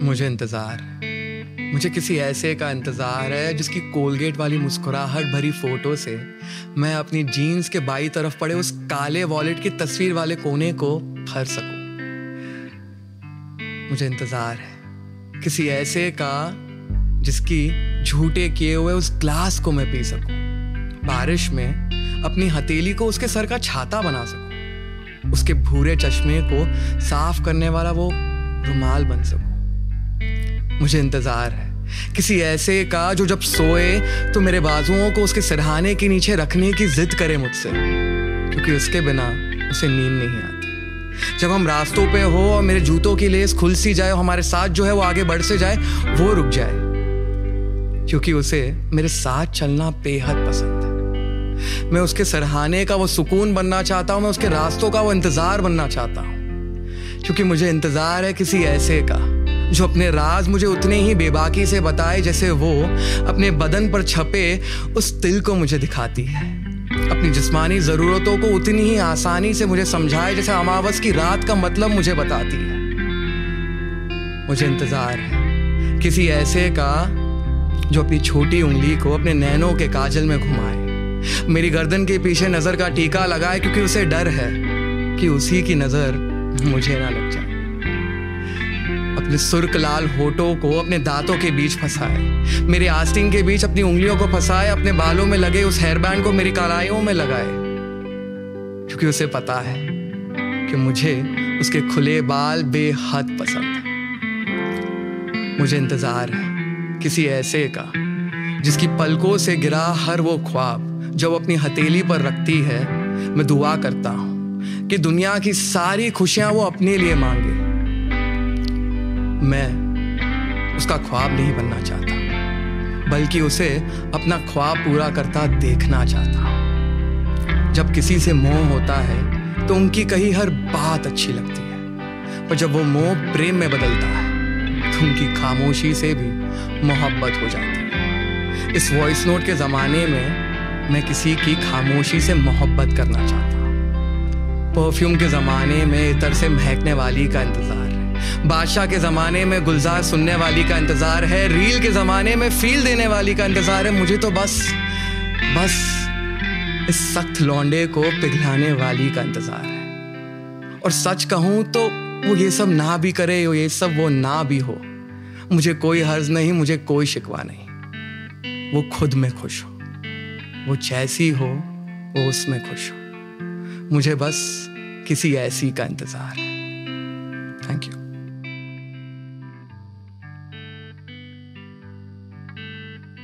मुझे इंतज़ार है। मुझे किसी ऐसे का इंतज़ार है जिसकी कोलगेट वाली मुस्कुराहट भरी फ़ोटो से मैं अपनी जीन्स के बाई तरफ़ पड़े उस काले वॉलेट की तस्वीर वाले कोने को भर सकूँ। मुझे इंतज़ार है। किसी ऐसे का जिसकी झूठे किए हुए उस ग्लास को मैं पी सकूँ। बारिश में अपनी हथेली को उसके सर का छाता बना सकूँ। उसके भूरे चश्मे को साफ़ करने वाला वो रुमाल बन सकूँ। मुझे इंतज़ार है। किसी ऐसे का जो जब सोए तो मेरे बाजुओं को उसके सिरहाने के नीचे रखने की जिद करे मुझसे। क्योंकि उसके बिना उसे नींद नहीं आती। जब हम रास्तों पे हो और मेरे जूतों की लेस खुल सी जाए और हमारे साथ जो है वो आगे बढ़ से जाए, वो रुक जाए। क्योंकि उसे मेरे साथ चलना बेहद पसंद है। मैं उसके सरहाने का वो सुकून बनना चाहता हूँ, मैं उसके रास्तों का वो इंतज़ार बनना चाहता हूँ। क्योंकि मुझे इंतज़ार है किसी ऐसे का। जो अपने राज मुझे उतने ही बेबाकी से बताए जैसे वो अपने बदन पर छपे उस तिल को मुझे दिखाती है। अपनी जिस्मानी ज़रूरतों को उतनी ही आसानी से मुझे समझाए जैसे अमावस की रात का मतलब मुझे बताती है। मुझे इंतज़ार है। किसी ऐसे का जो अपनी छोटी उंगली को अपने नैनों के काजल में घुमाए। मेरी गर्दन के पीछे नज़र का टीका लगाए क्योंकि उसे डर है कि उसी की नज़र मुझे ना लग जाए। अपने सुर्ख लाल होठों को अपने दांतों के बीच फंसाए। मेरे आस्तीन के बीच अपनी उंगलियों को फंसाए, अपने बालों में लगे उस हेयर बैंड को मेरी कलाइयों में लगाए। क्योंकि उसे पता है कि मुझे उसके खुले बाल बेहद पसंद है। मुझे इंतज़ार है किसी ऐसे का, जिसकी पलकों से गिरा हर वो ख्वाब जब अपनी हथेली पर रखती है। मैं दुआ करता हूँ कि दुनिया की सारी खुशियाँ वो अपने लिए मांगे। मैं उसका ख्वाब नहीं बनना चाहता, बल्कि उसे अपना ख्वाब पूरा करता देखना चाहता जब किसी से मोह होता है तो उनकी कही हर बात अच्छी लगती है। पर जब वो मोह प्रेम में बदलता है तो उनकी खामोशी से भी मोहब्बत हो जाती है। इस वॉइस नोट के ज़माने में मैं किसी की खामोशी से मोहब्बत करना चाहता परफ्यूम के ज़माने में इतर से महकने वाली का इंतज़ार। बादशाह के जमाने में गुलजार सुनने वाली का इंतज़ार है, रील के जमाने में फील देने वाली का इंतज़ार है। मुझे तो बस बस इस सख्त लौंडे को पिघलाने वाली का इंतज़ार है। और सच कहूँ तो वो ये सब ना भी करे ये सब वो ना भी हो। मुझे कोई हर्ज नहीं, मुझे कोई शिकवा नहीं। वो खुद में खुश हो। वो जैसी हो, वो उसमें खुश हो। मुझे बस किसी ऐसी का इंतज़ार है। Thank you